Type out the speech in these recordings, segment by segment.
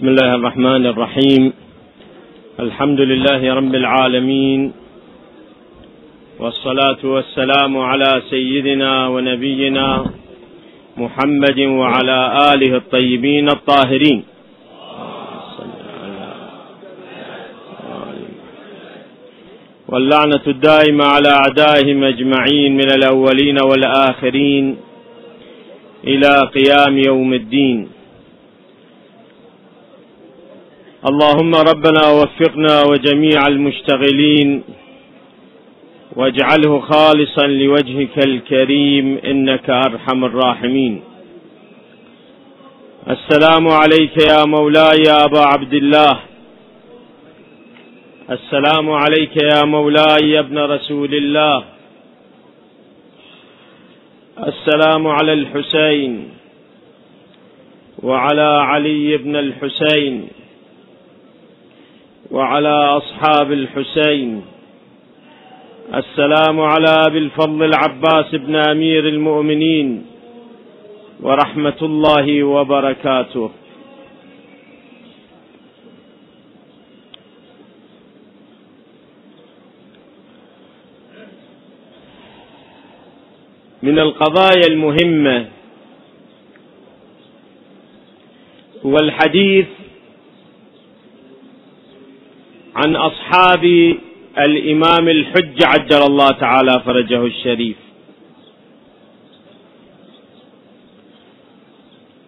بسم الله الرحمن الرحيم الحمد لله رب العالمين والصلاه والسلام على سيدنا ونبينا محمد وعلى اله الطيبين الطاهرين واللعنه الدائمه على اعدائهم اجمعين من الاولين والاخرين إلى قيام يوم الدين اللهم ربنا وفقنا وجميع المشتغلين واجعله خالصا لوجهك الكريم إنك أرحم الراحمين. السلام عليك يا مولاي يا أبا عبد الله. السلام عليك يا مولاي يا ابن رسول الله. السلام على الحسين وعلى علي بن الحسين. وعلى أصحاب الحسين. السلام على ابي الفضل العباس بن أمير المؤمنين. ورحمة الله وبركاته. من القضايا المهمة هو الحديث عن أصحاب الإمام الحج عجل الله تعالى فرجه الشريف.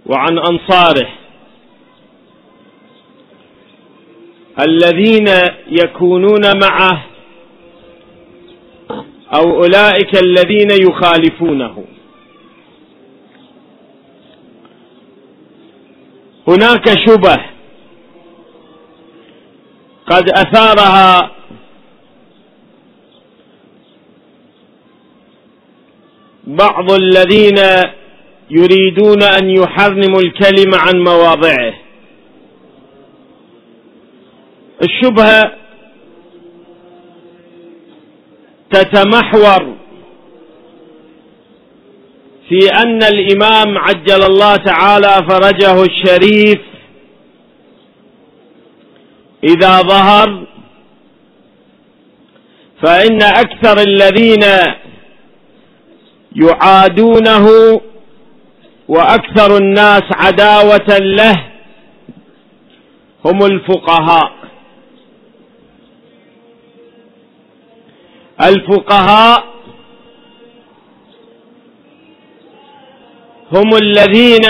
وعن أنصاره. الذين يكونون معه أو أولئك الذين يخالفونه. هناك شبه قد أثارها. بعض الذين يريدون أن يحرموا الكلمة عن مواضعه. الشبهة تتمحور في أن الإمام عجل الله تعالى فرجه الشريف إذا ظهر فإن أكثر الذين يعادونه وأكثر الناس عداوة له هم الفقهاء. الفقهاء هم الذين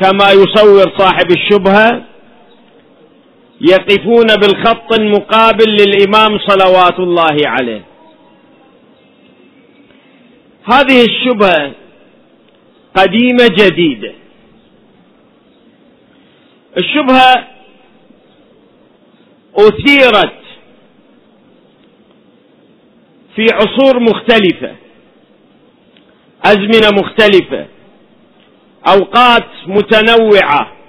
كما يصور صاحب الشبهة يقفون بالخط المقابل للإمام صلوات الله عليه. هذه الشبهة قديمة جديدة. الشبهة أثيرت في عصور مختلفة أزمنة مختلفة أوقات متنوعة.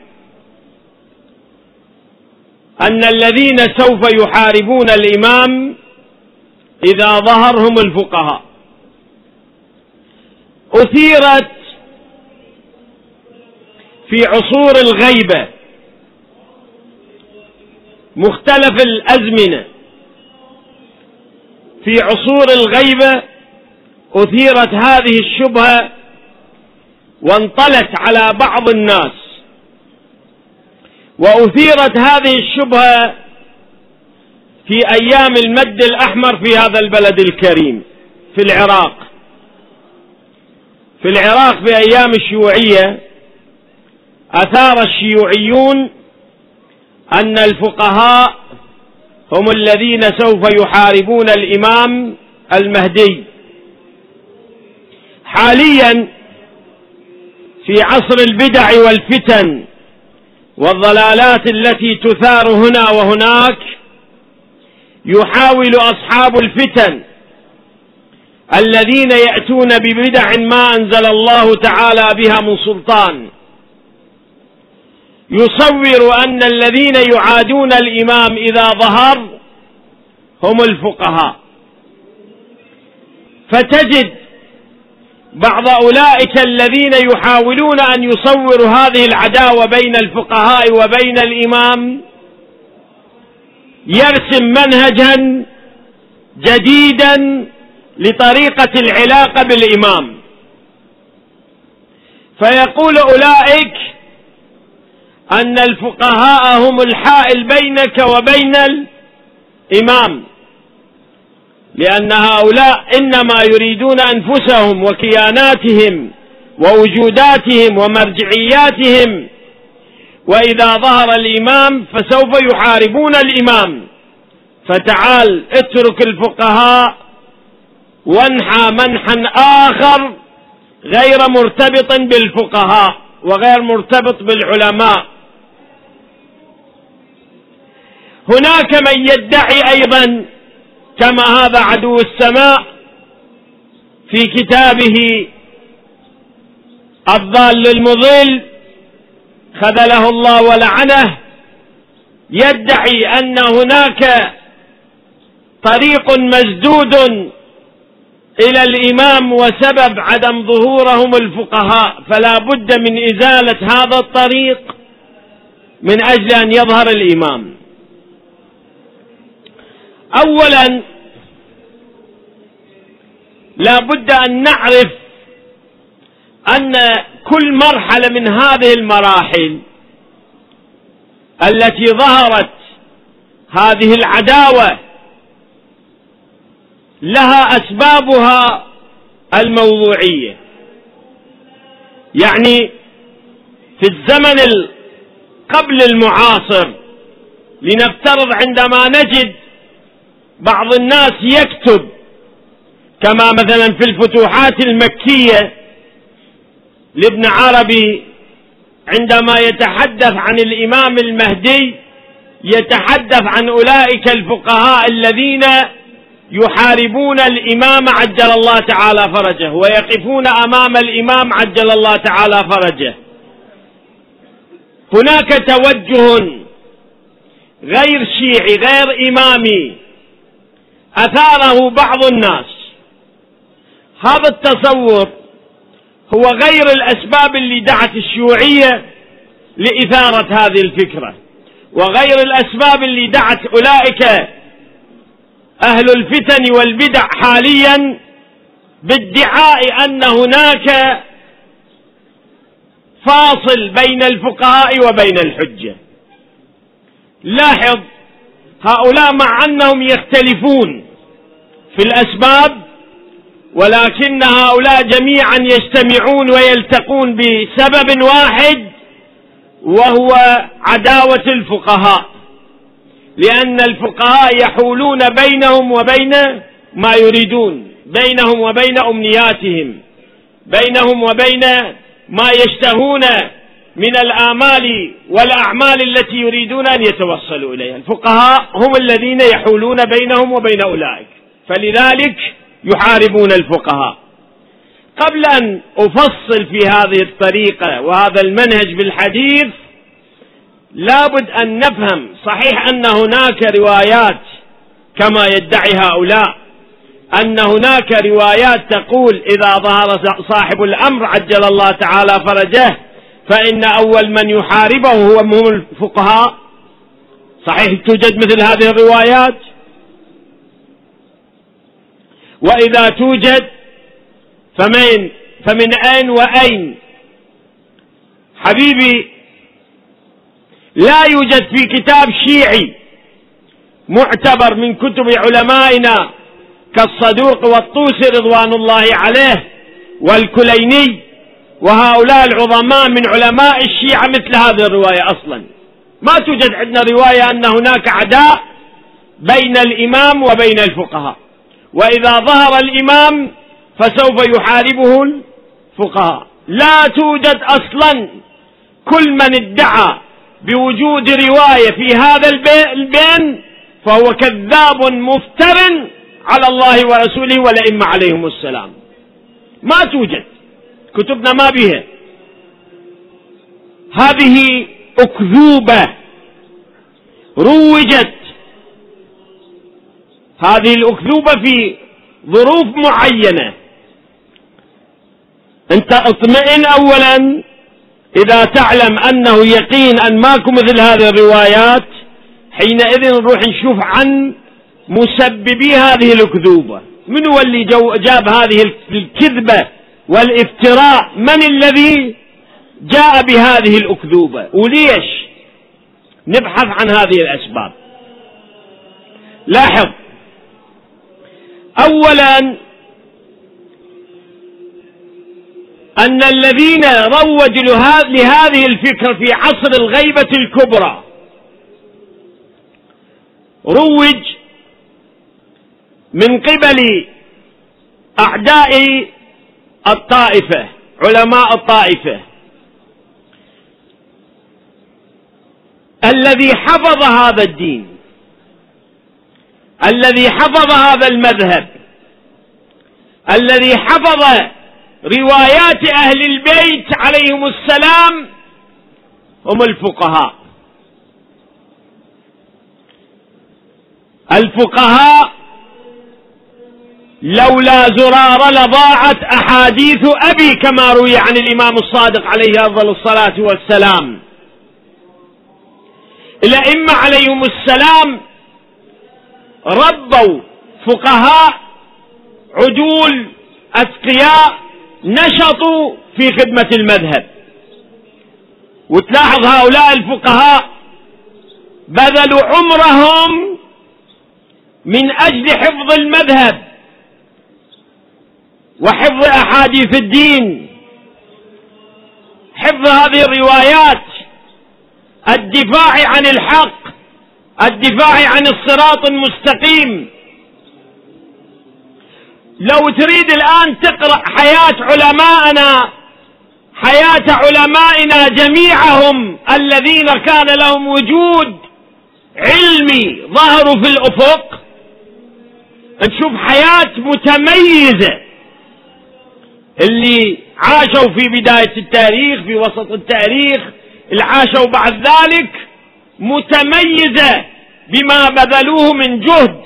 أن الذين سوف يحاربون الإمام إذا ظهر هم الفقهاء. أثيرت في عصور الغيبة مختلف الأزمنة. في عصور الغيبة أثيرت هذه الشبهة وانطلت على بعض الناس. وأثيرت هذه الشبهة في أيام المد الأحمر في هذا البلد الكريم في العراق. في العراق في أيام الشيوعية أثار الشيوعيون أن الفقهاء هم الذين سوف يحاربون الإمام المهدي. حاليا في عصر البدع والفتن والضلالات التي تثار هنا وهناك يحاول أصحاب الفتن الذين يأتون ببدع ما أنزل الله تعالى بها من سلطان. يصور أن الذين يعادون الإمام إذا ظهر هم الفقهاء. فتجد بعض أولئك الذين يحاولون أن يصوروا هذه العداوة بين الفقهاء وبين الإمام يرسم منهجا جديدا لطريقة العلاقة بالإمام. فيقول أولئك أن الفقهاء هم الحائل بينك وبين الإمام. لأن هؤلاء إنما يريدون أنفسهم وكياناتهم ووجوداتهم ومرجعياتهم. وإذا ظهر الإمام فسوف يحاربون الإمام. فتعال اترك الفقهاء وانحى منحا آخر غير مرتبط بالفقهاء وغير مرتبط بالعلماء. هناك من يدعي أيضا كما هذا عدو السماء في كتابه الضال المضل خذله الله ولعنه يدعي أن هناك طريق مسدود إلى الإمام وسبب عدم ظهورهم الفقهاء فلا بد من إزالة هذا الطريق من أجل أن يظهر الإمام. اولا لا بد أن نعرف أن كل مرحلة من هذه المراحل التي ظهرت هذه العداوة لها أسبابها الموضوعية. يعني في الزمن قبل المعاصر لنفترض عندما نجد بعض الناس يكتب كما مثلا في الفتوحات المكية لابن عربي عندما يتحدث عن الإمام المهدي يتحدث عن أولئك الفقهاء الذين يحاربون الإمام عجل الله تعالى فرجه ويقفون أمام الإمام عجل الله تعالى فرجه. هناك توجه غير شيعي غير إمامي أثاره بعض الناس. هذا التصور هو غير الأسباب اللي دعت الشيوعية لإثارة هذه الفكرة وغير الأسباب اللي دعت أولئك أهل الفتن والبدع حاليا بادعاء أن هناك فاصل بين الفقهاء وبين الحجة. لاحظ هؤلاء مع أنهم يختلفون. في الأسباب ولكن هؤلاء جميعا يجتمعون ويلتقون بسبب واحد وهو عداوة الفقهاء. لأن الفقهاء يحولون بينهم وبين ما يريدون بينهم وبين أمنياتهم بينهم وبين ما يشتهون من الآمال والأعمال التي يريدون أن يتوصلوا إليها. الفقهاء هم الذين يحولون بينهم وبين أولئك. فلذلك يحاربون الفقهاء. قبل أن أفصل في هذه الطريقة وهذا المنهج بالحديث لابد أن نفهم صحيح أن هناك روايات كما يدعي هؤلاء أن هناك روايات تقول إذا ظهر صاحب الأمر عجل الله تعالى فرجه فإن أول من يحاربه هو هم الفقهاء. صحيح توجد مثل هذه الروايات؟ وإذا توجد فمن فمن أين وأين؟ حبيبي لا يوجد في كتاب شيعي معتبر من كتب علمائنا كالصدوق والطوسي رضوان الله عليه والكليني وهؤلاء العظماء من علماء الشيعة مثل هذه الرواية أصلا. ما توجد عندنا رواية أن هناك عداء بين الإمام وبين الفقهاء. وإذا ظهر الإمام فسوف يحاربه الفقهاء. لا توجد أصلا كل من ادعى بوجود رواية في هذا البين فهو كذاب مفتر على الله ورسوله والأئمة عليهم السلام. ما توجد. كتبنا ما بها. هذه أكذوبة روجت هذه الأكذوبة في ظروف معينة. أنت اطمئن اولا إذا تعلم أنه يقين أن ماكو مثل هذه الروايات. حينئذ نروح نشوف عن مسببي هذه الأكذوبة. من هو اللي جاب هذه الكذبة والافتراء؟ من الذي جاء بهذه الأكذوبة؟ وليش نبحث عن هذه الأسباب؟ لاحظ أولا أن الذين روجوا لهذه الفكرة في عصر الغيبة الكبرى روج من قبل أعداء الطائفة علماء الطائفة الذي حفظ هذا الدين. الذي حفظ هذا المذهب الذي حفظ روايات أهل البيت عليهم السلام هم الفقهاء. الفقهاء لولا زرار لضاعت أحاديث أبي كما روي عن الإمام الصادق عليه أفضل الصلاة والسلام. الأئمة عليهم السلام ربوا فقهاء عدول أتقياء نشطوا في خدمة المذهب. وتلاحظ هؤلاء الفقهاء بذلوا عمرهم من أجل حفظ المذهب وحفظ أحاديث الدين. حفظ هذه الروايات الدفاع عن الحق الدفاع عن الصراط المستقيم. لو تريد الآن تقرأ حياة علمائنا حياة علمائنا جميعهم الذين كان لهم وجود علمي ظهروا في الأفق تشوف حياة متميزة اللي عاشوا في بداية التاريخ في وسط التاريخ اللي عاشوا بعد ذلك متميزة. بما بذلوه من جهد.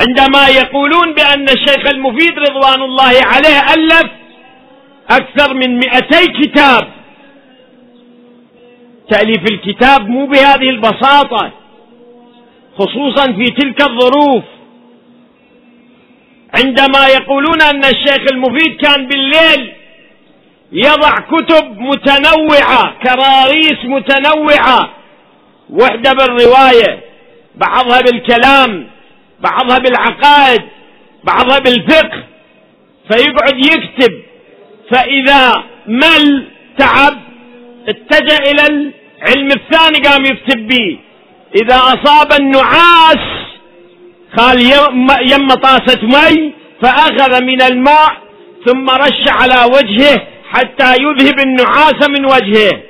عندما يقولون بأن الشيخ المفيد رضوان الله عليه ألف أكثر من مئتي كتاب. تأليف الكتاب مو بهذه البساطة خصوصا في تلك الظروف. عندما يقولون أن الشيخ المفيد كان بالليل يضع كتب متنوعة كراريس متنوعة وحده بالرواية بعضها بالكلام بعضها بالعقائد بعضها بالفقه. فيقعد يكتب فإذا مل تعب اتجه إلى العلم الثاني قام يكتب به. إذا أصاب النعاس قال يم طاسة مي فأخذ من الماء ثم رش على وجهه حتى يذهب النعاس من وجهه.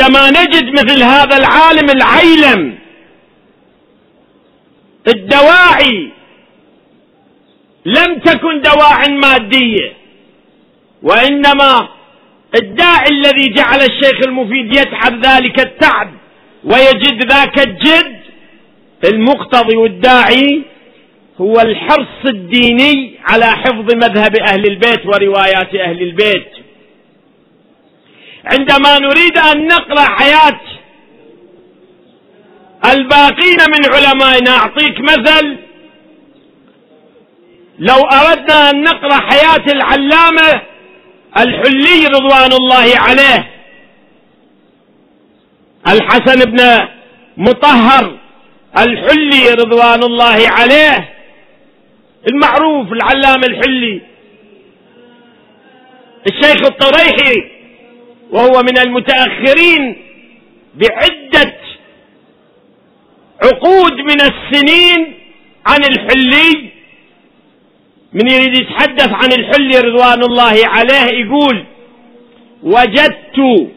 عندما نجد مثل هذا العالم العيلم الدواعي لم تكن دواعي مادية وإنما الداعي الذي جعل الشيخ المفيد يتعب ذلك التعب ويجد ذاك الجد المقتضي والداعي هو الحرص الديني على حفظ مذهب أهل البيت وروايات أهل البيت. عندما نريد أن نقرأ حياة الباقين من علمائنا أعطيك مثل لو أردنا أن نقرأ حياة العلامة الحلي رضوان الله عليه الحسن بن مطهر الحلي رضوان الله عليه المعروف العلامة الحلي الشيخ الطريحي وهو من المتأخرين بعدة عقود من السنين عن الحلي. من يريد يتحدث عن الحلي رضوان الله عليه يقول وجدت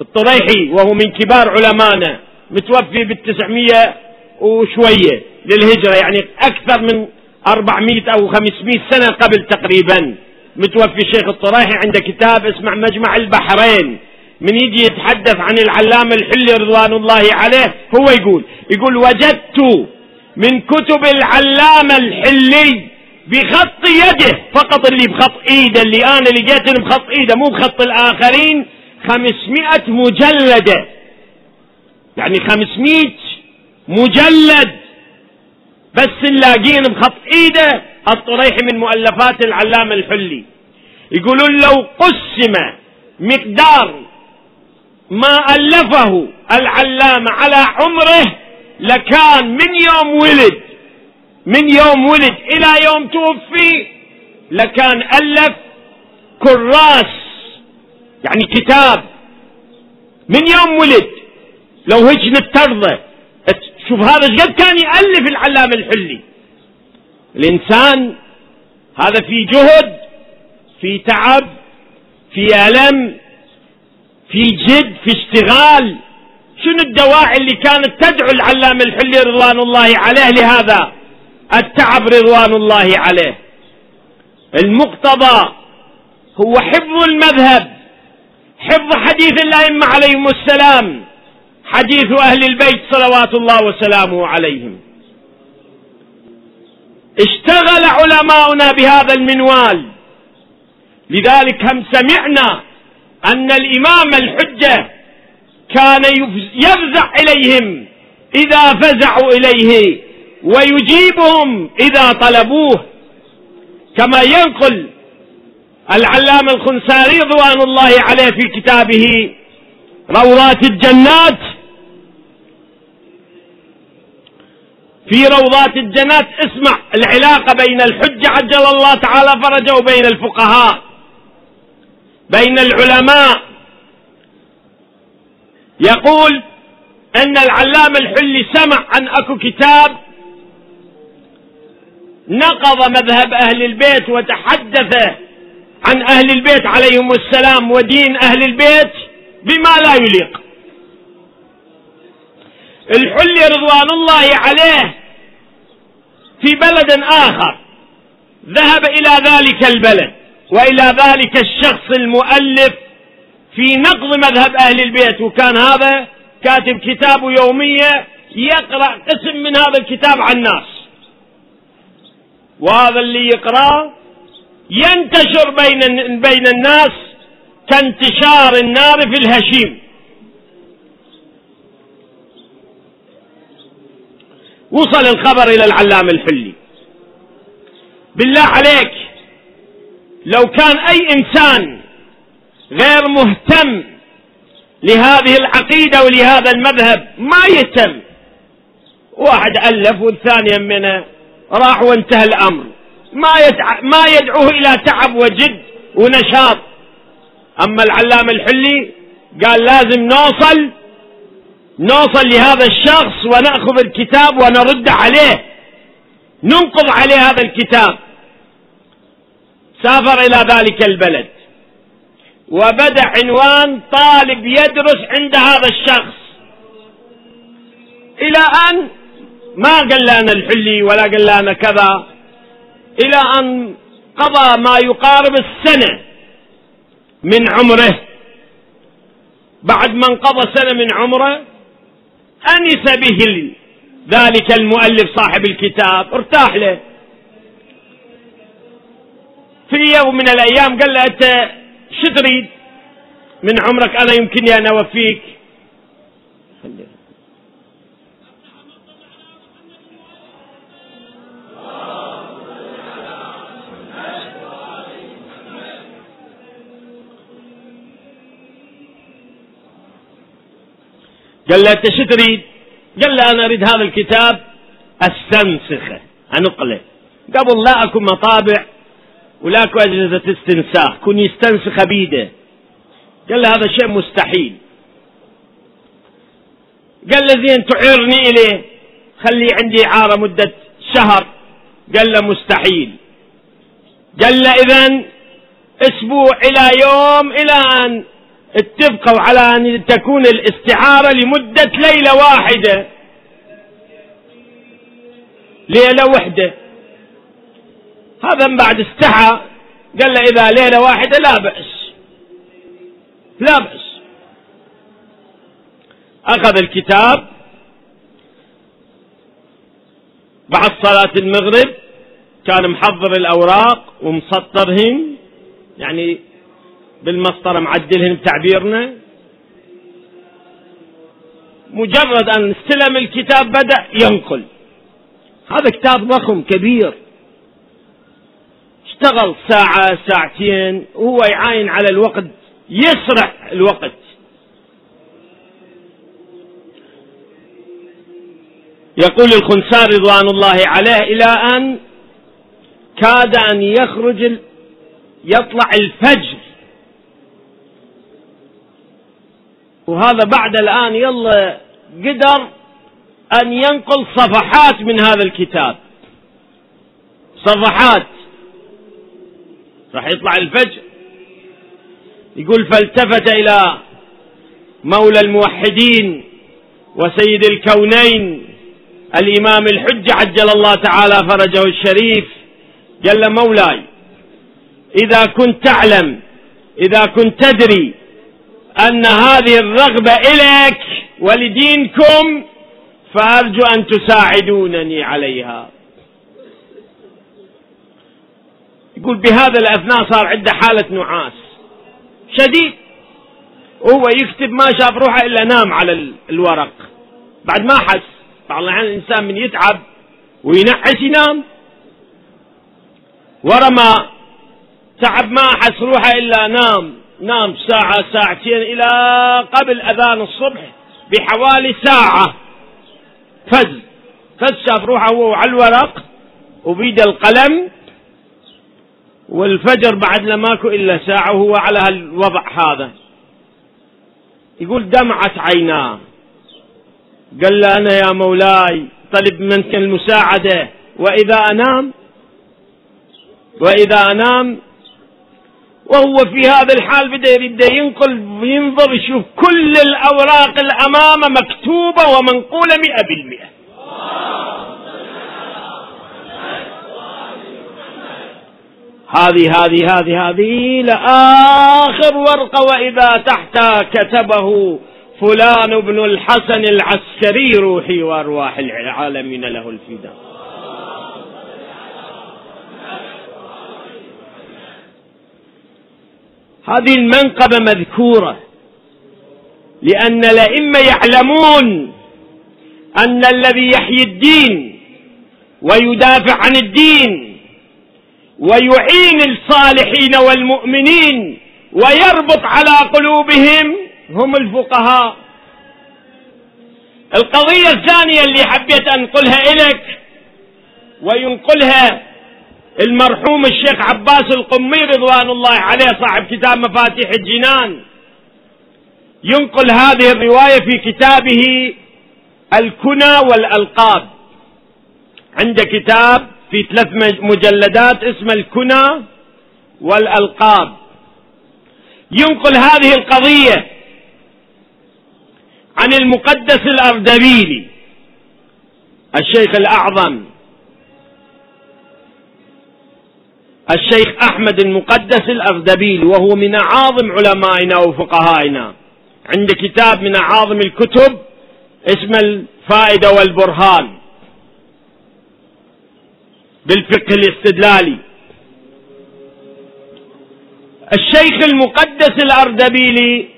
الطريحي وهو من كبار علمائنا متوفي بالتسعمية وشوية للهجرة يعني أكثر من 400 أو 500 سنة قبل تقريبا. متوفي الشيخ الطراحي عنده كتاب اسمه مجمع البحرين. من يجي يتحدث عن العلامة الحلي رضوان الله عليه هو يقول يقول وجدت من كتب العلامة الحلي بخط يده فقط اللي بخط إيده اللي أنا لقيت بخط إيده مو بخط الآخرين خمسمائة مجلدة. يعني خمسمائة مجلد بس نلاقين بخط إيده الطريح من مؤلفات العلامة الحلي. يقولون لو قسم مقدار ما ألفه العلامة على عمره لكان من يوم ولد. من يوم ولد إلى يوم توفي لكان ألف كراس يعني كتاب. من يوم ولد لو هيك نفترضه شوف هذا قد كان يألف العلامة الحلي. الإنسان هذا في جهد في تعب في ألم في جد في اشتغال. شنو الدواعي اللي كانت تدعو العلامة الحلي رضوان الله عليه لهذا؟ التعب رضوان الله عليه. المقتضى هو حفظ المذهب حفظ حديث الأئمة عليهم السلام حديث أهل البيت صلوات الله وسلامه عليهم. اشتغل علماؤنا بهذا المنوال. لذلك هم سمعنا أن الإمام الحجة كان يفزع إليهم إذا فزعوا إليه ويجيبهم إذا طلبوه. كما ينقل العلامة الخنساري رضوان الله عليه في كتابه روضات الجنات في روضات الجنات اسمع العلاقة بين الحجة عجل الله تعالى فرجه وبين الفقهاء بين العلماء. يقول إن العلامة الحلي سمع عن أكو كتاب نقض مذهب أهل البيت وتحدث عن أهل البيت عليهم السلام ودين أهل البيت بما لا يليق. الحلي رضوان الله عليه في بلد آخر. ذهب إلى ذلك البلد وإلى ذلك الشخص المؤلف في نقض مذهب أهل البيت. وكان هذا كاتب كتابه يومية يقرأ قسم من هذا الكتاب على الناس. وهذا اللي يقراه ينتشر بين بين الناس كانتشار النار في الهشيم. وصل الخبر إلى العلام الحلي. بالله عليك لو كان أي إنسان غير مهتم لهذه العقيدة ولهذا المذهب ما يهتم. واحد ألف والثاني منه راح وانتهى الأمر. ما يدع... ما يدعوه إلى تعب وجد ونشاط. أما العلامة الحلي قال لازم نوصل نوصل لهذا الشخص ونأخذ الكتاب ونرد عليه. ننقض عليه هذا الكتاب. سافر إلى ذلك البلد. وبدأ عنوان طالب يدرس عند هذا الشخص. إلى أن ما قال لنا الحلي ولا قال لنا كذا. إلى أن قضى ما يقارب السنة من عمره. بعد ما انقضى سنة من عمره أنس به ذلك المؤلف صاحب الكتاب ارتاح له. في يوم من الأيام قال له أنت شو تريد؟ من عمرك أنا يمكنني أن أوفيك. قال له انت شو تريد؟ قال له أنا أريد هذا الكتاب أستنسخه. انقله قبل لا أكو مطابع ولاكو أجهزة استنساخ. كن يستنسخ بيده. قال له هذا شيء مستحيل. قال له زين تعيرني إليه. خلي عندي إعارة مدة شهر. قال له مستحيل. قال له اذا أسبوع إلى يوم إلى أن اتفقوا على أن تكون الاستعارة لمدة ليلة واحدة. ليلة وحدة. هذا من بعد استحى. قال له إذا ليلة واحدة لا بأس. لا بأس. أخذ الكتاب. بعد صلاة المغرب. كان محضر الأوراق ومسطرهن يعني بالمسطرة معدلهن بتعبيرنا. مجرد أن استلم الكتاب بدأ ينقل. هذا كتاب ضخم كبير. اشتغل ساعة ساعتين وهو يعاين على الوقت يسرع الوقت. يقول الخنسان رضوان الله عليه إلى أن كاد أن يخرج يطلع الفجر. وهذا بعد الآن يلا قدر أن ينقل صفحات من هذا الكتاب. صفحات. راح يطلع الفجر. يقول فالتفت إلى مولى الموحدين وسيد الكونين الإمام الحجة عجل الله تعالى فرجه الشريف قال له مولاي. إذا كنت تعلم إذا كنت تدري أن هذه الرغبة إليك ولدينكم فأرجو أن تساعدونني عليها. يقول بهذا الأثناء صار عنده حالة نعاس. شديد. وهو يكتب ما شاف روحه إلا نام على الورق. بعد ما حس بعض الأحيان الإنسان من يتعب وينعس ينام. ورمى تعب ما أحس روحه إلا نام. نام ساعة ساعتين إلى قبل أذان الصبح بحوالي ساعة. فز. فز شاف روحه وهو على الورق وبيد القلم. والفجر بعد لماكو إلا ساعة وهو على هالوضع هذا. يقول دمعت عيناه. قال له أنا يا مولاي طلب منك المساعدة. وإذا أنام وإذا أنام وهو في هذا الحال بدا يريد ينقل وينظر يشوف كل الأوراق الأمامه مكتوبة ومنقولة مئة بالمئة. هذه هذه هذه هذه لآخر ورقة وإذا تحت كتبه فلان بن الحسن العسكري روحي وأرواح العالمين له الفداء. هذه المنقبة مذكورة لأن الأئمة يعلمون أن الذي يحيي الدين ويدافع عن الدين ويعين الصالحين والمؤمنين ويربط على قلوبهم هم الفقهاء. القضية الثانية اللي حبيت أنقلها إليك وينقلها المرحوم الشيخ عباس القمي رضوان الله عليه صاحب كتاب مفاتيح الجنان. ينقل هذه الرواية في كتابه الكنى والألقاب. عند كتاب في ثلاث مجلدات اسمه الكنى والألقاب. ينقل هذه القضية عن المقدس الأردبيلي الشيخ الأعظم الشيخ أحمد المقدس الأردبيلي وهو من أعاظم علمائنا وفقهائنا. عند كتاب من أعاظم الكتب اسمه الفائدة والبرهان. بالفقه الاستدلالي. الشيخ المقدس الأردبيلي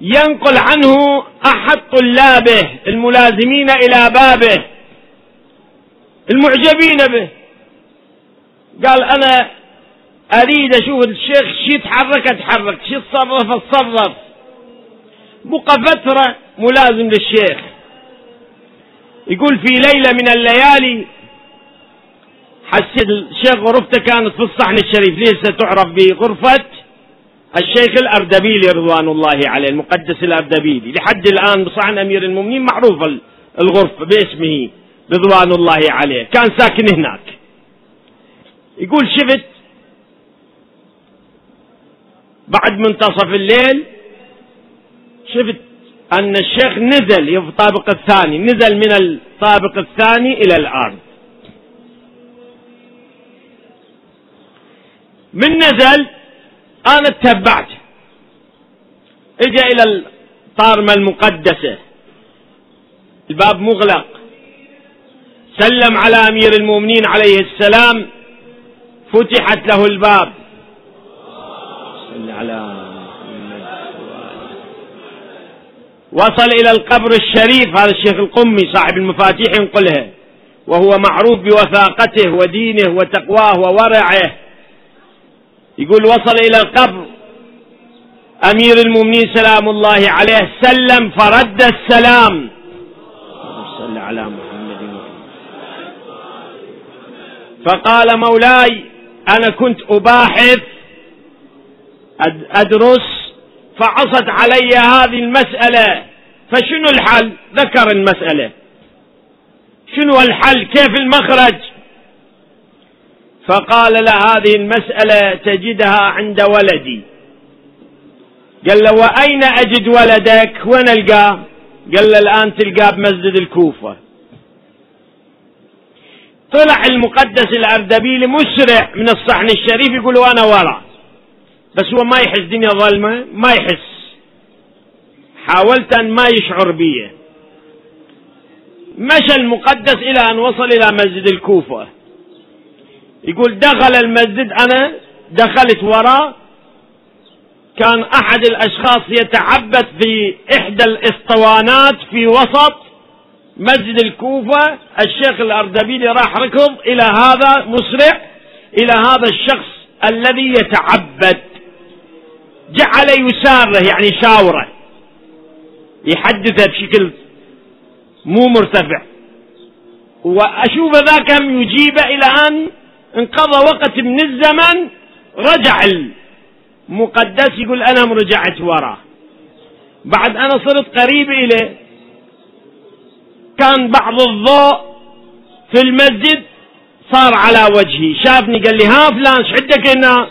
ينقل عنه أحد طلابه الملازمين إلى بابه المعجبين به. قال أنا أريد أشوف الشيخ شي يتحرك أتحرك شي يتصرف أتصرف. بقى فترة ملازم للشيخ. يقول في ليلة من الليالي حسيت الشيخ غرفته كانت في الصحن الشريف ليس تعرف بغرفة الشيخ الأردبيلي رضوان الله عليه المقدس الأردبيلي لحد الآن بصحن أمير المؤمنين معروف الغرفة باسمه رضوان الله عليه. كان ساكن هناك. يقول شفت بعد منتصف الليل شفت أن الشيخ نزل في الطابق الثاني نزل من الطابق الثاني إلى الأرض. من نزل؟ أنا اتبعته اجى إلى الطارمة المقدسة. الباب مغلق. سلم على أمير المؤمنين عليه السلام. فتحت له الباب. صل على وصل إلى القبر الشريف هذا الشيخ القمي صاحب المفاتيح ينقلها. وهو معروف بوثاقته ودينه وتقواه وورعه. يقول وصل إلى القبر. أمير المؤمنين سلام الله عليه سلم فرد السلام. صل على محمد. فقال مولاي أنا كنت أباحث أدرس فعصت علي هذه المسألة. فشنو الحل؟ ذكر المسألة. شنو الحل؟ كيف المخرج؟ فقال له هذه المسألة تجدها عند ولدي. قال له وأين أجد ولدك؟ وين ألقاه؟ قال له الآن تلقاه بمسجد الكوفة. طلع المقدس الأردبيلي مسرع من الصحن الشريف يقول أنا ورا. بس هو ما يحس دنيا ظلمة ما يحس. حاولت أن ما يشعر بي. مشى المقدس إلى أن وصل إلى مسجد الكوفة. يقول دخل المسجد أنا دخلت وراه كان أحد الأشخاص يتعبد في إحدى الإسطوانات في وسط. مسجد الكوفة الشيخ الأردبيلي راح ركض إلى هذا مسرع إلى هذا الشخص الذي يتعبد. جعل يساره يعني شاوره. يحدثه بشكل مو مرتفع. وأشوف ذاك هم يجيب إلى أن انقضى وقت من الزمن رجع المقدس يقول أنا رجعت وراه. بعد أنا صرت قريب إليه. كان بعض الضوء في المسجد صار على وجهي. شافني قال لي ها فلان شعدك هنا؟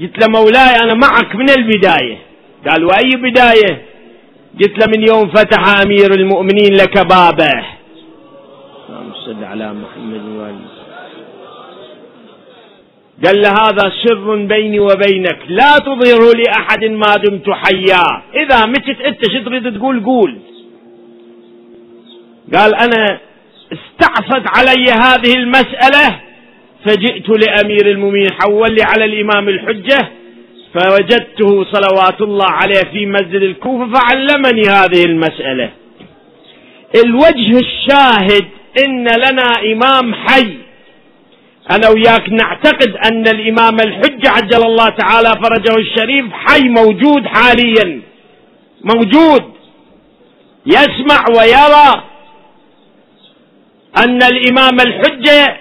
قلت له مولاي أنا معك من البداية. قال وأي بداية؟ قلت له من يوم فتح أمير المؤمنين لك بابه. اللهم صل على محمد وآله قال له هذا سر بيني وبينك لا تظهره لأحد ما دمت حيا. إذا متت أنت شو تريد تقول؟ قول. قال أنا استعصت علي هذه المسألة فجئت لأمير المؤمنين حول لي على الإمام الحجة فوجدته صلوات الله عليه في مسجد الكوفة فعلمني هذه المسألة. الوجه الشاهد إن لنا إمام حي. أنا وياك نعتقد أن الإمام الحجة عجل الله تعالى فرجه الشريف حي موجود حاليا. موجود. يسمع ويرى. أن الإمام الحجة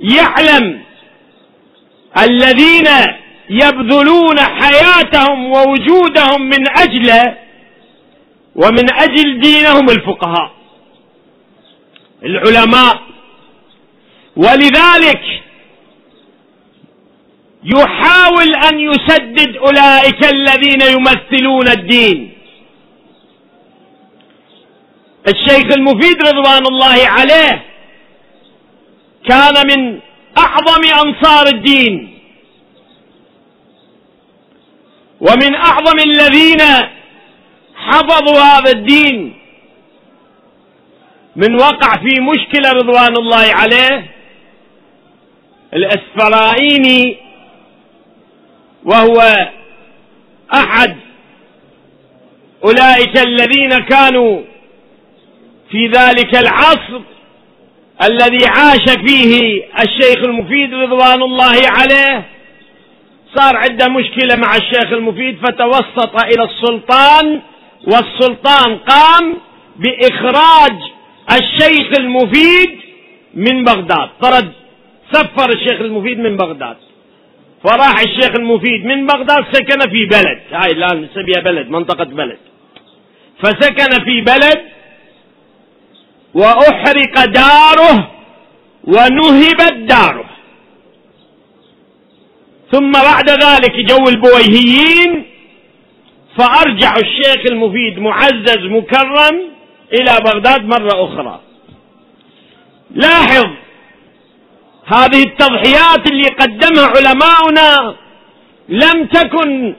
يعلم الذين يبذلون حياتهم ووجودهم من اجله ومن أجل دينهم الفقهاء. العلماء. ولذلك يحاول أن يسدد أولئك الذين يمثلون الدين. الشيخ المفيد رضوان الله عليه كان من أعظم أنصار الدين. ومن أعظم الذين حفظوا هذا الدين من وقع في مشكلة رضوان الله عليه الإسفرائيني وهو أحد أولئك الذين كانوا في ذلك العصر الذي عاش فيه الشيخ المفيد رضوان الله عليه صار عنده مشكلة مع الشيخ المفيد فتوسط إلى السلطان والسلطان قام بإخراج الشيخ المفيد من بغداد. طرد سفر الشيخ المفيد من بغداد. فراح الشيخ المفيد من بغداد سكن في بلد. هاي الآن نسميها بلد منطقة بلد. فسكن في بلد وأحرق داره ونهبت داره ثم بعد ذلك جو البويهيين فأرجع الشيخ المفيد معزز مكرم إلى بغداد مرة أخرى. لاحظ هذه التضحيات اللي قدمها علماؤنا لم تكن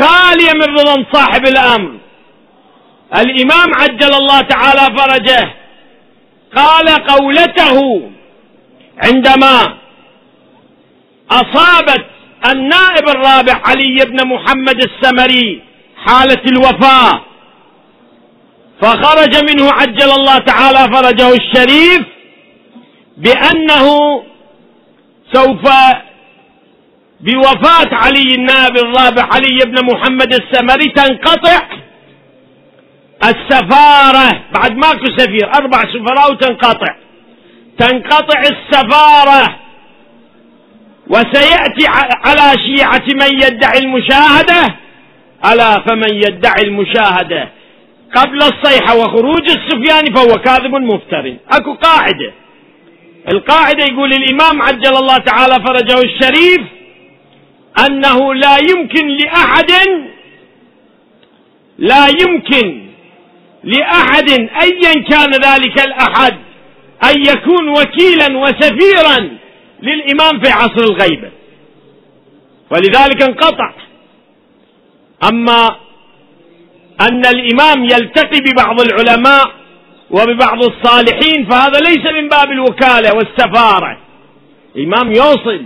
خالية من رضا صاحب الأمر. الإمام عجل الله تعالى فرجه قال قولته عندما أصابت النائب الرابع علي بن محمد السمري حالة الوفاة فخرج منه عجل الله تعالى فرجه الشريف بأنه سوف بوفاة علي النائب الرابع علي بن محمد السمري تنقطع. السفارة بعد ماكو سفير أربع سفراء وتنقطع. تنقطع السفارة. وسيأتي على شيعة من يدعي المشاهدة. ألا فمن يدعي المشاهدة؟ قبل الصيحة وخروج السفيان فهو كاذب مفتر. أكو قاعدة. القاعدة يقول الإمام عجل الله تعالى فرجه الشريف أنه لا يمكن لأحد لا يمكن لأحد أيا كان ذلك الأحد أن يكون وكيلا وسفيرا للإمام في عصر الغيبة. ولذلك انقطع. أما أن الإمام يلتقي ببعض العلماء وببعض الصالحين فهذا ليس من باب الوكالة والسفارة. الإمام يوصل.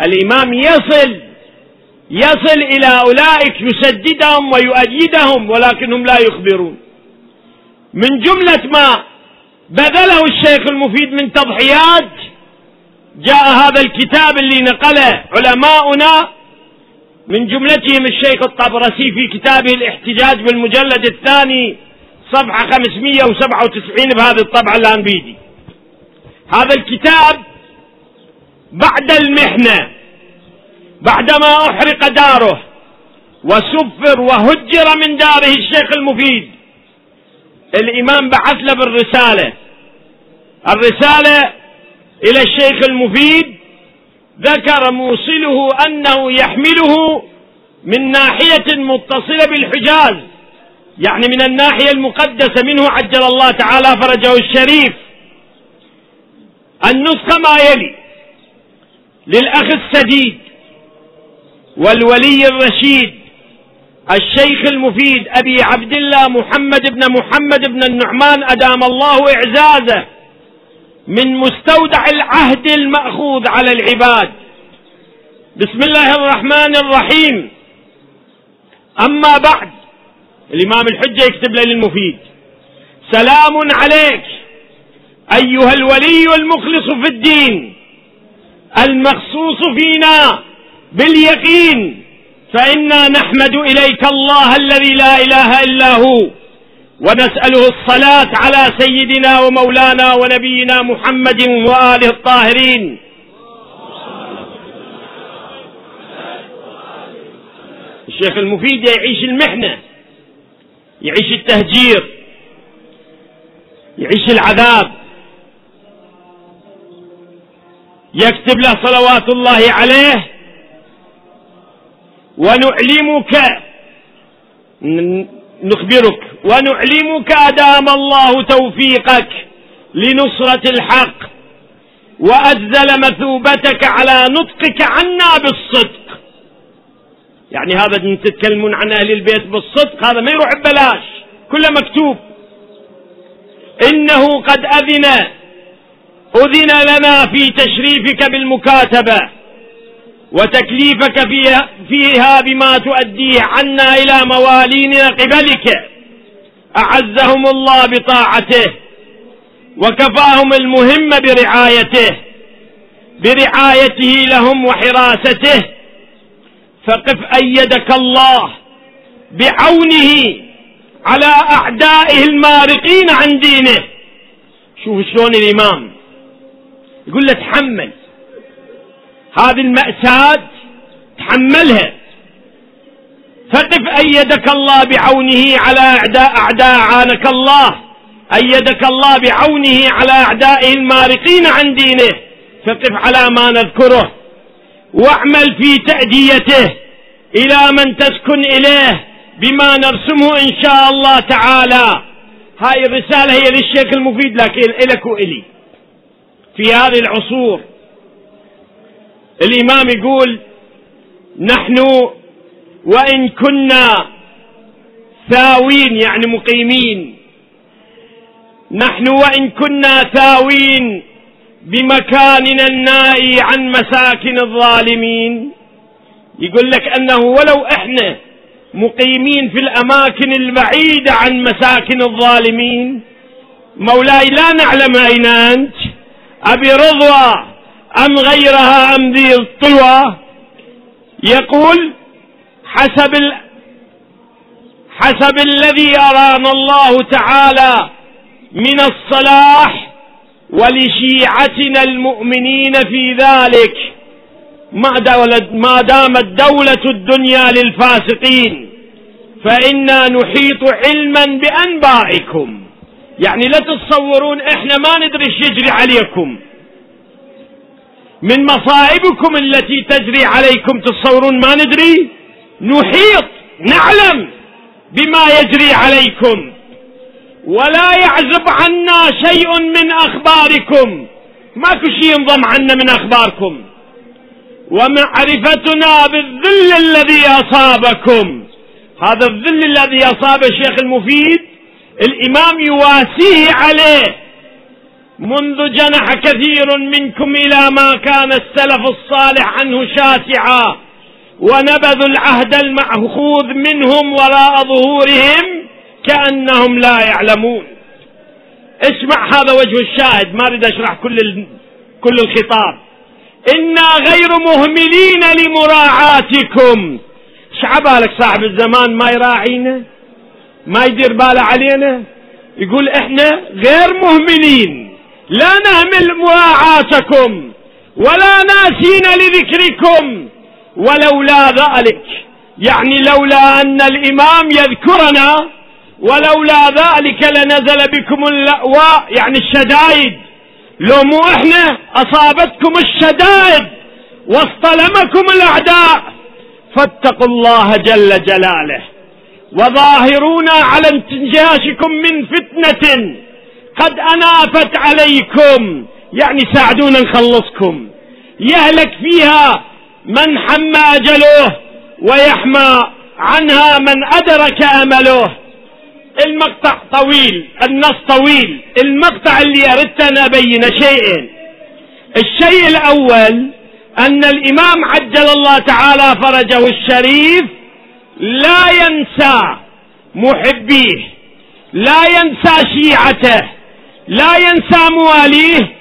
الإمام يصل. يصل إلى أولئك يسددهم ويؤيدهم ولكنهم لا يخبرون. من جملة ما بذله الشيخ المفيد من تضحيات جاء هذا الكتاب اللي نقله علماؤنا من جملتهم الشيخ الطبرسي في كتابه الاحتجاج بالمجلد الثاني صفحة 597 بهذه الطبعة الآن بيدي هذا الكتاب بعد المحنة بعدما أحرق داره وسفر وهجر من داره الشيخ المفيد الإمام بعث له بالرسالة. الرسالة إلى الشيخ المفيد ذكر موصله أنه يحمله من ناحية متصلة بالحجاز. يعني من الناحية المقدسة منه عجل الله تعالى فرجه الشريف. النسخة ما يلي للأخ السديد والولي الرشيد. الشيخ المفيد أبي عبد الله محمد بن محمد بن النعمان أدام الله إعزازه من مستودع العهد المأخوذ على العباد. بسم الله الرحمن الرحيم. أما بعد الإمام الحجة يكتب له للمفيد. سلام عليك أيها الولي المخلص في الدين المخصوص فينا باليقين فإنا نحمد إليك الله الذي لا إله إلا هو ونسأله الصلاة على سيدنا ومولانا ونبينا محمد وآله الطاهرين. الشيخ المفيد يعيش المحنة يعيش التهجير يعيش العذاب. يكتب له صلوات الله عليه ونعلمك نخبرك. ونعلمك أدام الله توفيقك لنصرة الحق. وأجزل مثوبتك على نطقك عنا بالصدق. يعني هذا تتكلمون عن أهل البيت بالصدق هذا ما يروح ببلاش. كله مكتوب. إنه قد أذن. أذن لنا في تشريفك بالمكاتبة. وتكليفك فيها, فيها بما تؤديه عنا إلى موالينا قبلك. أعزهم الله بطاعته وكفاهم المهم برعايته برعايته لهم وحراسته. فقف أيدك الله بعونه على أعدائه المارقين عن دينه. شوف شلون الإمام يقول له تحمل هذه المأساة تحملها. فقف أيدك الله بعونه على أعداء أعداء عانك الله. أيدك الله بعونه على أعدائه المارقين عن دينه. فقف على ما نذكره. واعمل في تأديته إلى من تسكن إليه بما نرسمه إن شاء الله تعالى. هاي الرسالة هي للشيخ المفيد لك إلك وإلي. في هذه العصور الإمام يقول نحن وإن كنا ثاوين يعني مقيمين. نحن وإن كنا ثاوين بمكاننا النائي عن مساكن الظالمين. يقول لك أنه ولو إحنا مقيمين في الأماكن البعيدة عن مساكن الظالمين مولاي لا نعلم أين أنت. أبي رضوى أم غيرها أم ذي الطوى يقول حسب ال... حسب الذي أرانا الله تعالى من الصلاح ولشيعتنا المؤمنين في ذلك ما دامت دولة الدنيا للفاسقين. فإنا نحيط علما بأنبائكم. يعني لا تتصورون إحنا ما ندري إيش يجري عليكم. من مصائبكم التي تجري عليكم تتصورون ما ندري؟ نحيط نعلم بما يجري عليكم. ولا يعزب عنا شيء من أخباركم. ماكو شيء ينضم عنا من أخباركم. ومعرفتنا بالذل الذي أصابكم. هذا الذل الذي أصاب الشيخ المفيد الإمام يواسيه عليه. منذ جنح كثير منكم إلى ما كان السلف الصالح عنه شاسعا ونبذوا العهد المأخوذ منهم وراء ظهورهم كأنهم لا يعلمون. اسمع هذا وجه الشاهد ما أريد أشرح كل كل الخطاب. إنا غير مهملين لمراعاتكم. شعبالك صاحب الزمان ما يراعينا؟ ما يدير باله علينا؟ يقول إحنا غير مهملين. لا نهمل مراعاتكم ولا ناسين لذكركم ولولا ذلك. يعني لولا أن الإمام يذكرنا ولولا ذلك لنزل بكم اللأواء يعني الشدائد. لو مو إحنا أصابتكم الشدائد واصطلمكم الأعداء. فاتقوا الله جل جلاله وظاهرونا على انتجاشكم من فتنة. قد أنافت عليكم. يعني ساعدونا نخلصكم. يهلك فيها من حمى أجله ويحمى عنها من أدرك أمله. المقطع طويل النص طويل المقطع اللي أردت أن أبين شيئين الشيء الأول أن الإمام عجل الله تعالى فرجه الشريف لا ينسى محبيه لا ينسى شيعته. لا ينسى مواليه.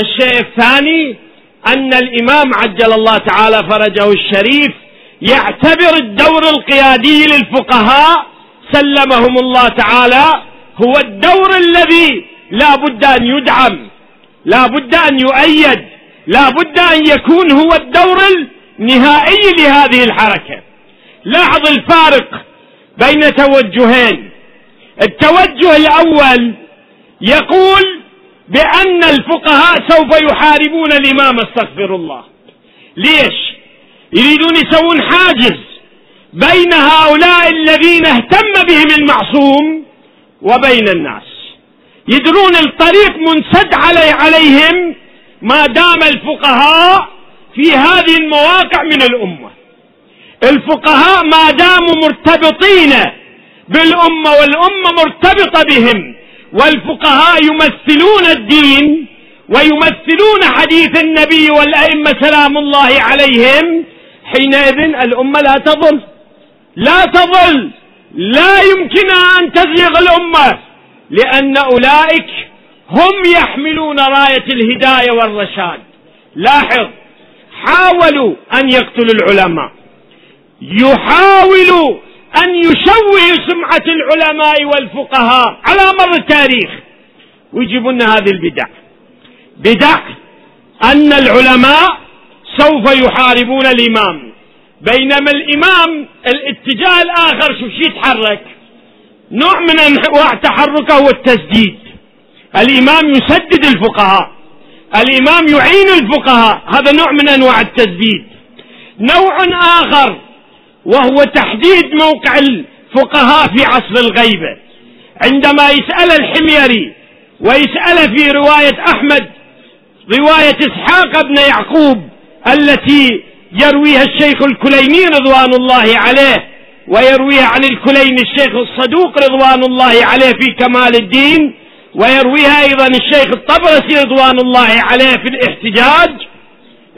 الشيء الثاني أن الإمام عجل الله تعالى فرجه الشريف يعتبر الدور القيادي للفقهاء سلمهم الله تعالى. هو الدور الذي لا بد أن يدعم لا بد أن يؤيد لا بد أن يكون هو الدور النهائي لهذه الحركة. لاحظ الفارق بين توجهين. التوجه الأول يقول بأن الفقهاء سوف يحاربون الإمام استغفر الله. ليش؟ يريدون يسوون حاجز بين هؤلاء الذين اهتم بهم المعصوم وبين الناس. يدرون الطريق منسد علي عليهم ما دام الفقهاء في هذه المواقع من الأمة. الفقهاء ما داموا مرتبطين بالأمة والأمة مرتبطة بهم. والفقهاء يمثلون الدين ويمثلون حديث النبي والأئمة سلام الله عليهم. حينئذ الأمة لا تضل لا تظل لا يمكن أن تزيغ الأمة لأن أولئك هم يحملون راية الهداية والرشاد. لاحظ حاولوا أن يقتلوا العلماء يحاولوا أن يشوهوا سمعة العلماء والفقهاء على مر التاريخ. ويجيبوا لنا هذه البدع. بدع أن العلماء سوف يحاربون الإمام. بينما الإمام الاتجاه الآخر شو شي يتحرك؟ نوع من أنواع تحركه هو التسديد الإمام يسدد الفقهاء. الإمام يعين الفقهاء. هذا نوع من أنواع التسديد. نوع آخر وهو تحديد موقع الفقهاء في عصر الغيبة. عندما يسأل الحميري ويسأل في رواية أحمد رواية إسحاق بن يعقوب التي يرويها الشيخ الكليني رضوان الله عليه ويرويها عن الكلين الشيخ الصدوق رضوان الله عليه في كمال الدين ويرويها أيضا الشيخ الطبرسي رضوان الله عليه في الاحتجاج.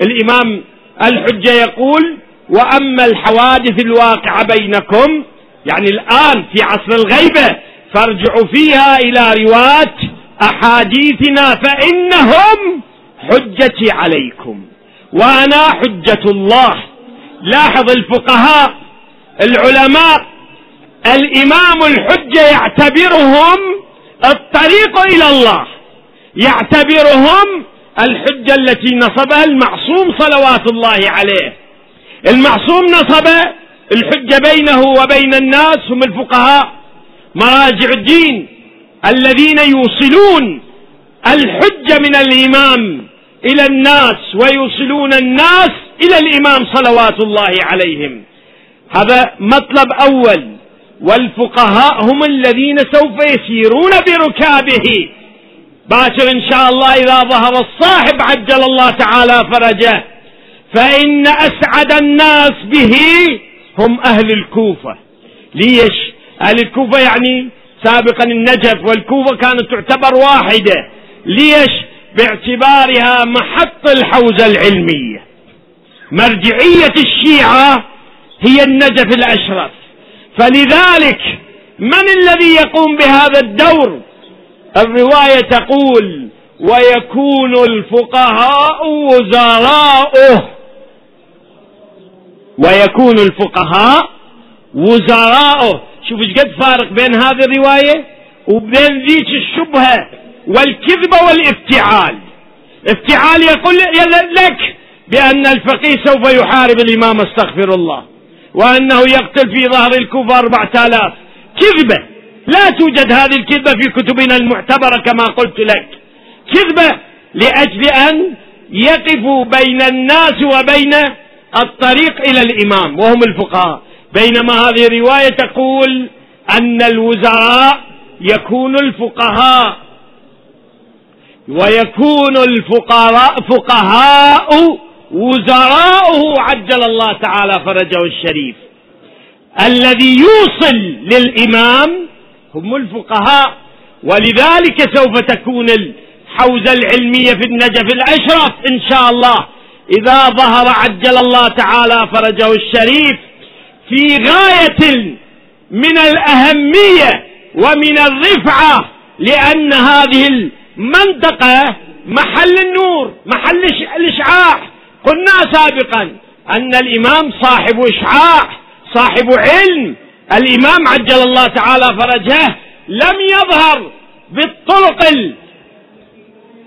الإمام الحجة يقول وأما الحوادث الواقعة بينكم يعني الآن في عصر الغيبة فارجعوا فيها إلى رواة أحاديثنا فإنهم حجتي عليكم. وأنا حجة الله. لاحظ الفقهاء العلماء الإمام الحجة يعتبرهم الطريق إلى الله. يعتبرهم الحجة التي نصبها المعصوم صلوات الله عليه. المعصوم نصب الحجة بينه وبين الناس هم الفقهاء. مراجع الدين الذين يوصلون الحجة من الإمام إلى الناس ويوصلون الناس إلى الإمام صلوات الله عليهم. هذا مطلب أول. والفقهاء هم الذين سوف يسيرون بركابه. باكر إن شاء الله إذا ظهر الصاحب عجل الله تعالى فرجه. فإن أسعد الناس به هم أهل الكوفة. ليش؟ أهل الكوفة يعني سابقا النجف والكوفة كانت تعتبر واحدة. ليش؟ باعتبارها محط الحوزة العلمية. مرجعية الشيعة هي النجف الأشرف. فلذلك من الذي يقوم بهذا الدور؟ الرواية تقول ويكون الفقهاء وزراؤه ويكون الفقهاء وزراؤه. شوف إيش قد فارق بين هذه الرواية وبين ذيك الشبهة والكذبة والافتعال افتعال يقول لك بأن الفقيه سوف يحارب الإمام استغفر الله وأنه يقتل في ظهر الكوفة أربعة آلاف. كذبة. لا توجد هذه الكذبة في كتبنا المعتبرة كما قلت لك. كذبة لأجل أن يقفوا بين الناس وبين الطريق إلى الإمام وهم الفقهاء. بينما هذه الرواية تقول أن الوزراء يكون الفقهاء ويكون الفقراء فقهاء وزراؤه عجل الله تعالى فرجه الشريف. الذي يوصل للإمام هم الفقهاء ولذلك سوف تكون الحوزة العلمية في النجف الأشرف إن شاء الله. إذا ظهر عجل الله تعالى فرجه الشريف في غاية من الأهمية ومن الرفعة لأن هذه المنطقة محل النور محل الإشعاع. قلنا سابقا أن الإمام صاحب إشعاع صاحب علم الإمام عجل الله تعالى فرجه لم يظهر بالطرق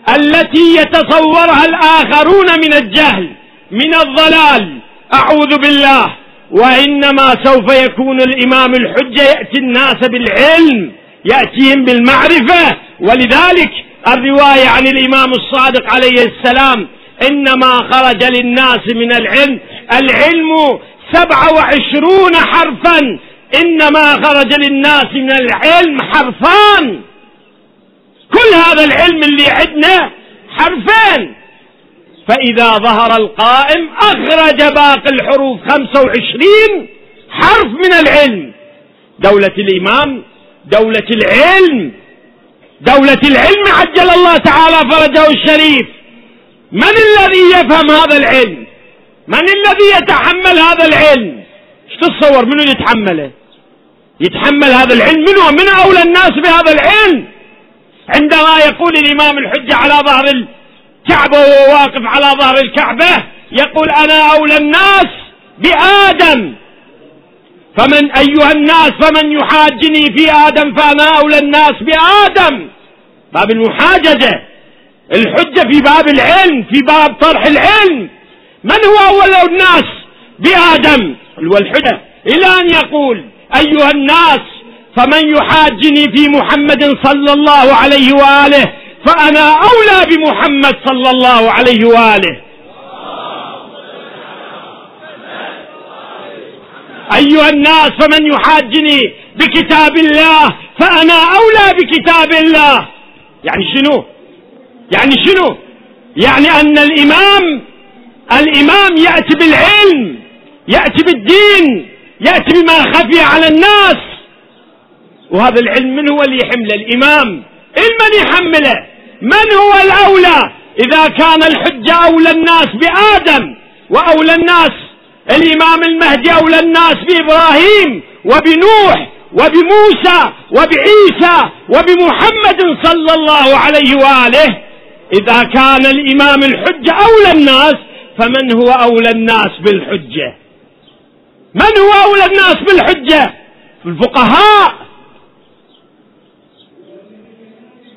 التي يتصورها الآخرون من الجهل من الضلال. أعوذ بالله. وإنما سوف يكون الإمام الحجة يأتي الناس بالعلم يأتيهم بالمعرفة. ولذلك الرواية عن الإمام الصادق عليه السلام إنما خرج للناس من العلم. العلم سبعة وعشرون حرفا إنما خرج للناس من العلم حرفان كل هذا العلم اللي عندنا حرفين فإذا ظهر القائم أخرج باقي الحروف خمسة وعشرين حرف من العلم. دولة الإمام دولة العلم. دولة العلم عجل الله تعالى فرجه الشريف. من الذي يفهم هذا العلم؟ من الذي يتحمل هذا العلم؟ إيش تتصور منو يتحمله؟ يتحمل هذا العلم منو من أولى الناس بهذا العلم؟ عندما يقول الإمام الحجة على ظهر الكعبة وهو واقف على ظهر الكعبة يقول أنا أولى الناس بآدم. فمن أيها الناس فمن يحاجني في آدم فأنا أولى الناس بآدم. باب المحاججة. الحجة في باب العلم في باب طرح العلم. من هو أول الناس بآدم؟ والحجة إلى أن يقول أيها الناس فمن يحاجني في محمد صلى الله عليه وآله فأنا أولى بمحمد صلى الله عليه وآله. أيها الناس فمن يحاجني بكتاب الله فأنا أولى بكتاب الله. يعني شنو؟ يعني شنو؟ يعني أن الإمام الإمام يأتي بالعلم يأتي بالدين يأتي بما خفي على الناس. وهذا العلم من هو اللي يحمله؟ الإمام. من يحمله. من هو الأولى؟ إذا كان الحجة أولى الناس بآدم وأولى الناس الإمام المهدي أولى الناس بإبراهيم وبنوح وبموسى وبعيسى وبمحمد صلى الله عليه وآله. إذا كان الإمام الحجة أولى الناس فمن هو أولى الناس بالحجة؟ من هو أولى الناس بالحجة؟ الفقهاء.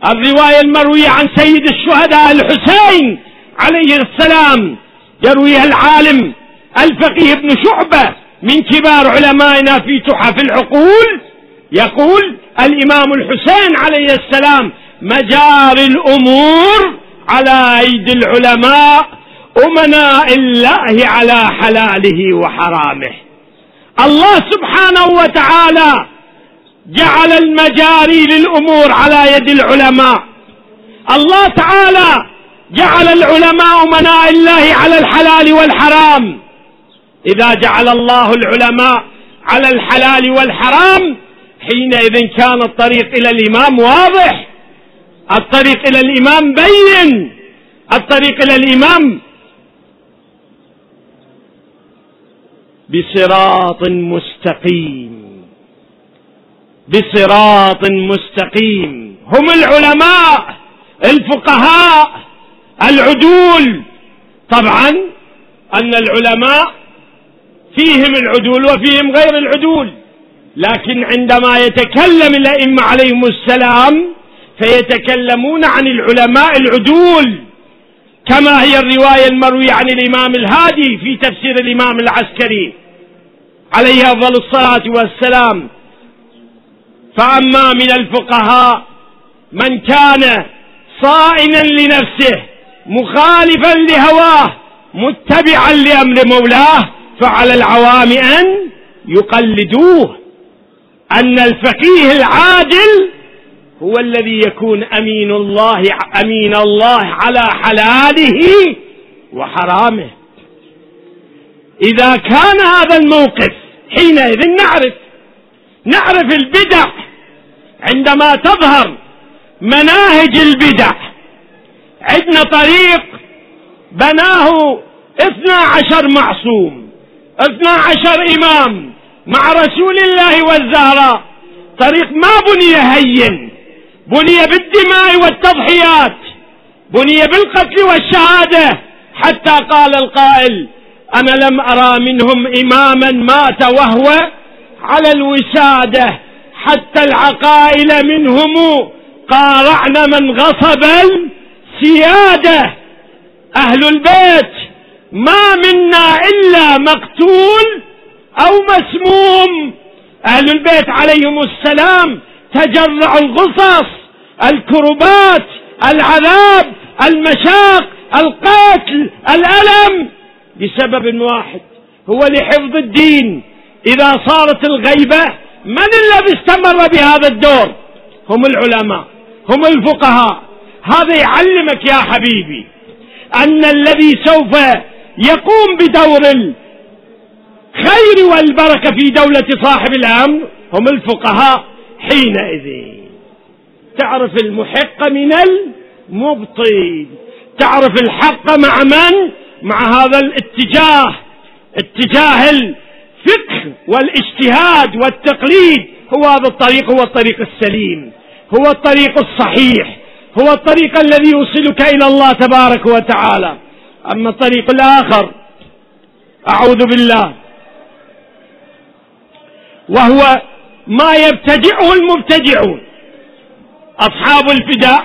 الرواية المروية عن سيد الشهداء الحسين عليه السلام يرويها العالم الفقيه ابن شعبة من كبار علمائنا في تحف العقول يقول الإمام الحسين عليه السلام مجاري الأمور على أيدي العلماء أمناء الله على حلاله وحرامه. الله سبحانه وتعالى جعل المجاري للأمور على يد العلماء. الله تعالى جعل العلماء أمناء الله على الحلال والحرام. إذا جعل الله العلماء على الحلال والحرام حينئذ كان الطريق إلى الإمام واضح. الطريق إلى الإمام بين. الطريق إلى الإمام بصراط مستقيم. بصراط مستقيم. هم العلماء الفقهاء العدول. طبعا أن العلماء فيهم العدول وفيهم غير العدول. لكن عندما يتكلم الأئمة عليهم السلام فيتكلمون عن العلماء العدول. كما هي الرواية المروية عن الإمام الهادي في تفسير الإمام العسكري. عليه أفضل الصلاة والسلام. فأما من الفقهاء من كان صائنا لنفسه مخالفا لهواه متبعا لأمر مولاه فعلى العوام أن يقلدوه. أن الفقيه العادل هو الذي يكون أمين الله أمين الله على حلاله وحرامه. إذا كان هذا الموقف حينئذ نعرف نعرف البدع عندما تظهر مناهج البدع. عندنا طريق بناه اثنا عشر معصوم اثنا عشر إمام مع رسول الله والزهراء. طريق ما بني هين بني بالدماء والتضحيات بني بالقتل والشهادة. حتى قال القائل أنا لم أرى منهم إماما مات وهو على الوسادة. حتى العقائل منهم قارعن من غصب السيادة. أهل البيت ما منا إلا مقتول أو مسموم. أهل البيت عليهم السلام تجرعوا الغصص الكربات العذاب المشاق القتل الألم بسبب واحد هو لحفظ الدين. إذا صارت الغيبة من الذي استمر بهذا الدور؟ هم العلماء هم الفقهاء. هذا يعلمك يا حبيبي أن الذي سوف يقوم بدور الخير والبركة في دولة صاحب الامر هم الفقهاء حينئذ. تعرف المحق من المبطل؟ تعرف الحق مع من؟ مع هذا الاتجاه اتجاه الفقه والاجتهاد والتقليد هو هذا الطريق هو الطريق السليم هو الطريق الصحيح هو الطريق الذي يوصلك إلى الله تبارك وتعالى. أما الطريق الآخر أعوذ بالله وهو ما يبتدعه المبتدعون. أصحاب البدع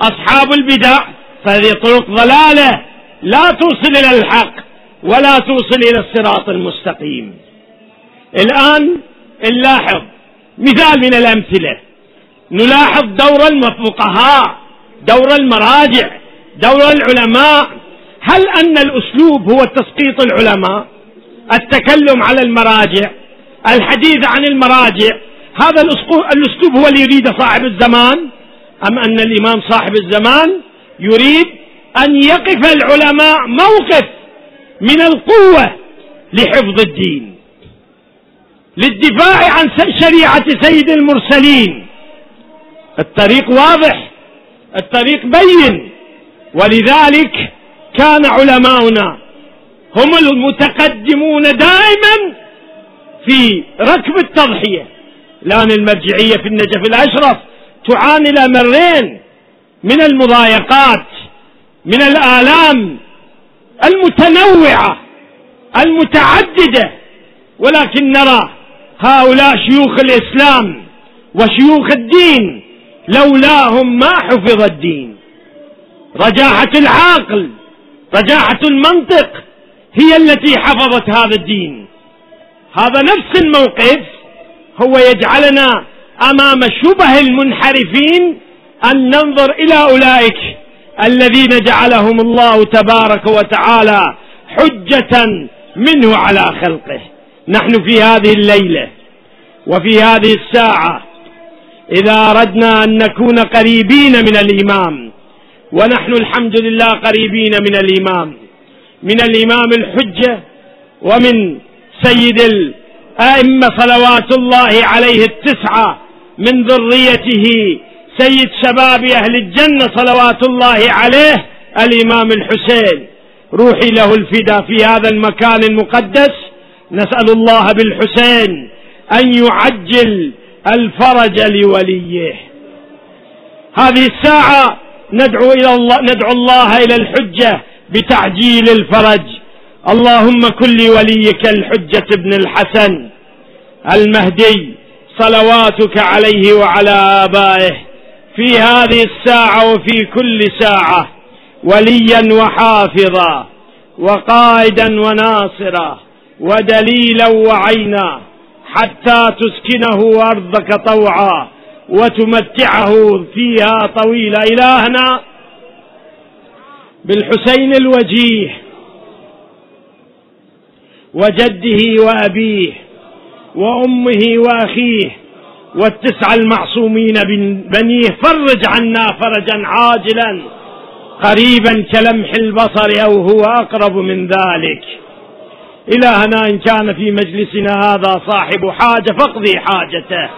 أصحاب البدع فهذه طرق ضلالة لا توصل إلى الحق ولا توصل إلى الصراط المستقيم. الآن نلاحظ مثال من الأمثلة. نلاحظ دور الفقهاء دور المراجع دور العلماء. هل أن الأسلوب هو تسقيط العلماء؟ التكلم على المراجع الحديث عن المراجع هذا الأسلوب هو اللي يريده صاحب الزمان؟ أم أن الإمام صاحب الزمان يريد أن يقف العلماء موقف من القوة لحفظ الدين؟ للدفاع عن شريعة سيد المرسلين. الطريق واضح الطريق بين. ولذلك كان علماؤنا هم المتقدمون دائما في ركب التضحية. الآن المرجعية في النجف الأشرف تعاني الأمرين من المضايقات من الآلام المتنوعة المتعددة. ولكن نرى هؤلاء شيوخ الإسلام وشيوخ الدين لولاهم ما حفظ الدين. رجاحة العقل رجاحة المنطق هي التي حفظت هذا الدين. هذا نفس الموقف هو يجعلنا أمام شبه المنحرفين أن ننظر إلى أولئك الذين جعلهم الله تبارك وتعالى حجة منه على خلقه. نحن في هذه الليلة وفي هذه الساعة إذا أردنا أن نكون قريبين من الإمام ونحن الحمد لله قريبين من الإمام من الإمام الحجة ومن سيد الأئمة صلوات الله عليه التسعة من ذريته سيد شباب أهل الجنة صلوات الله عليه الإمام الحسين. روحي له الفدا في هذا المكان المقدس. نسأل الله بالحسين أن يعجل الفرج لوليه. هذه الساعة ندعو إلى الله ندعو الله إلى الحجة بتعجيل الفرج. اللهم كن لوليك الحجة ابن الحسن المهدي صلواتك عليه وعلى آبائه. في هذه الساعة وفي كل ساعة وليا وحافظا وقائدا وناصرا. ودليلا وعينا حتى تسكنه أرضك طوعا وتمتعه فيها طويلا إلهنا بالحسين الوجيه وجده وأبيه وأمه وأخيه والتسعه المعصومين بنيه. فرج عنا فرجا عاجلا قريبا كلمح البصر أو هو أقرب من ذلك. إلهنا إن كان في مجلسنا هذا صاحب حاجة فاقضي حاجته.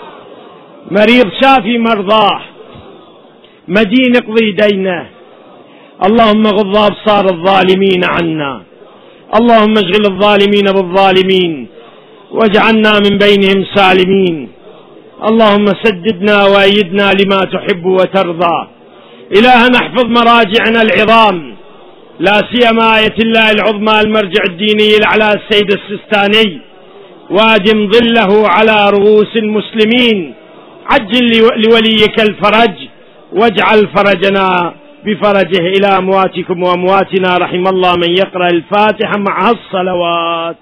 مريض شافي مرضاه. مدين اقضي دينه. اللهم غض أبصار الظالمين عنا. اللهم اشغل الظالمين بالظالمين. واجعلنا من بينهم سالمين. اللهم سددنا وأيدنا لما تحب وترضى. إلهنا احفظ مراجعنا العظام. لا سيما آية الله العظمى المرجع الديني الأعلى السيد السستاني وادم ظله على رؤوس المسلمين عجل لوليك الفرج واجعل فرجنا بفرجه إلى أمواتكم وأمواتنا رحم الله من يقرأ الفاتحة مع الصلوات.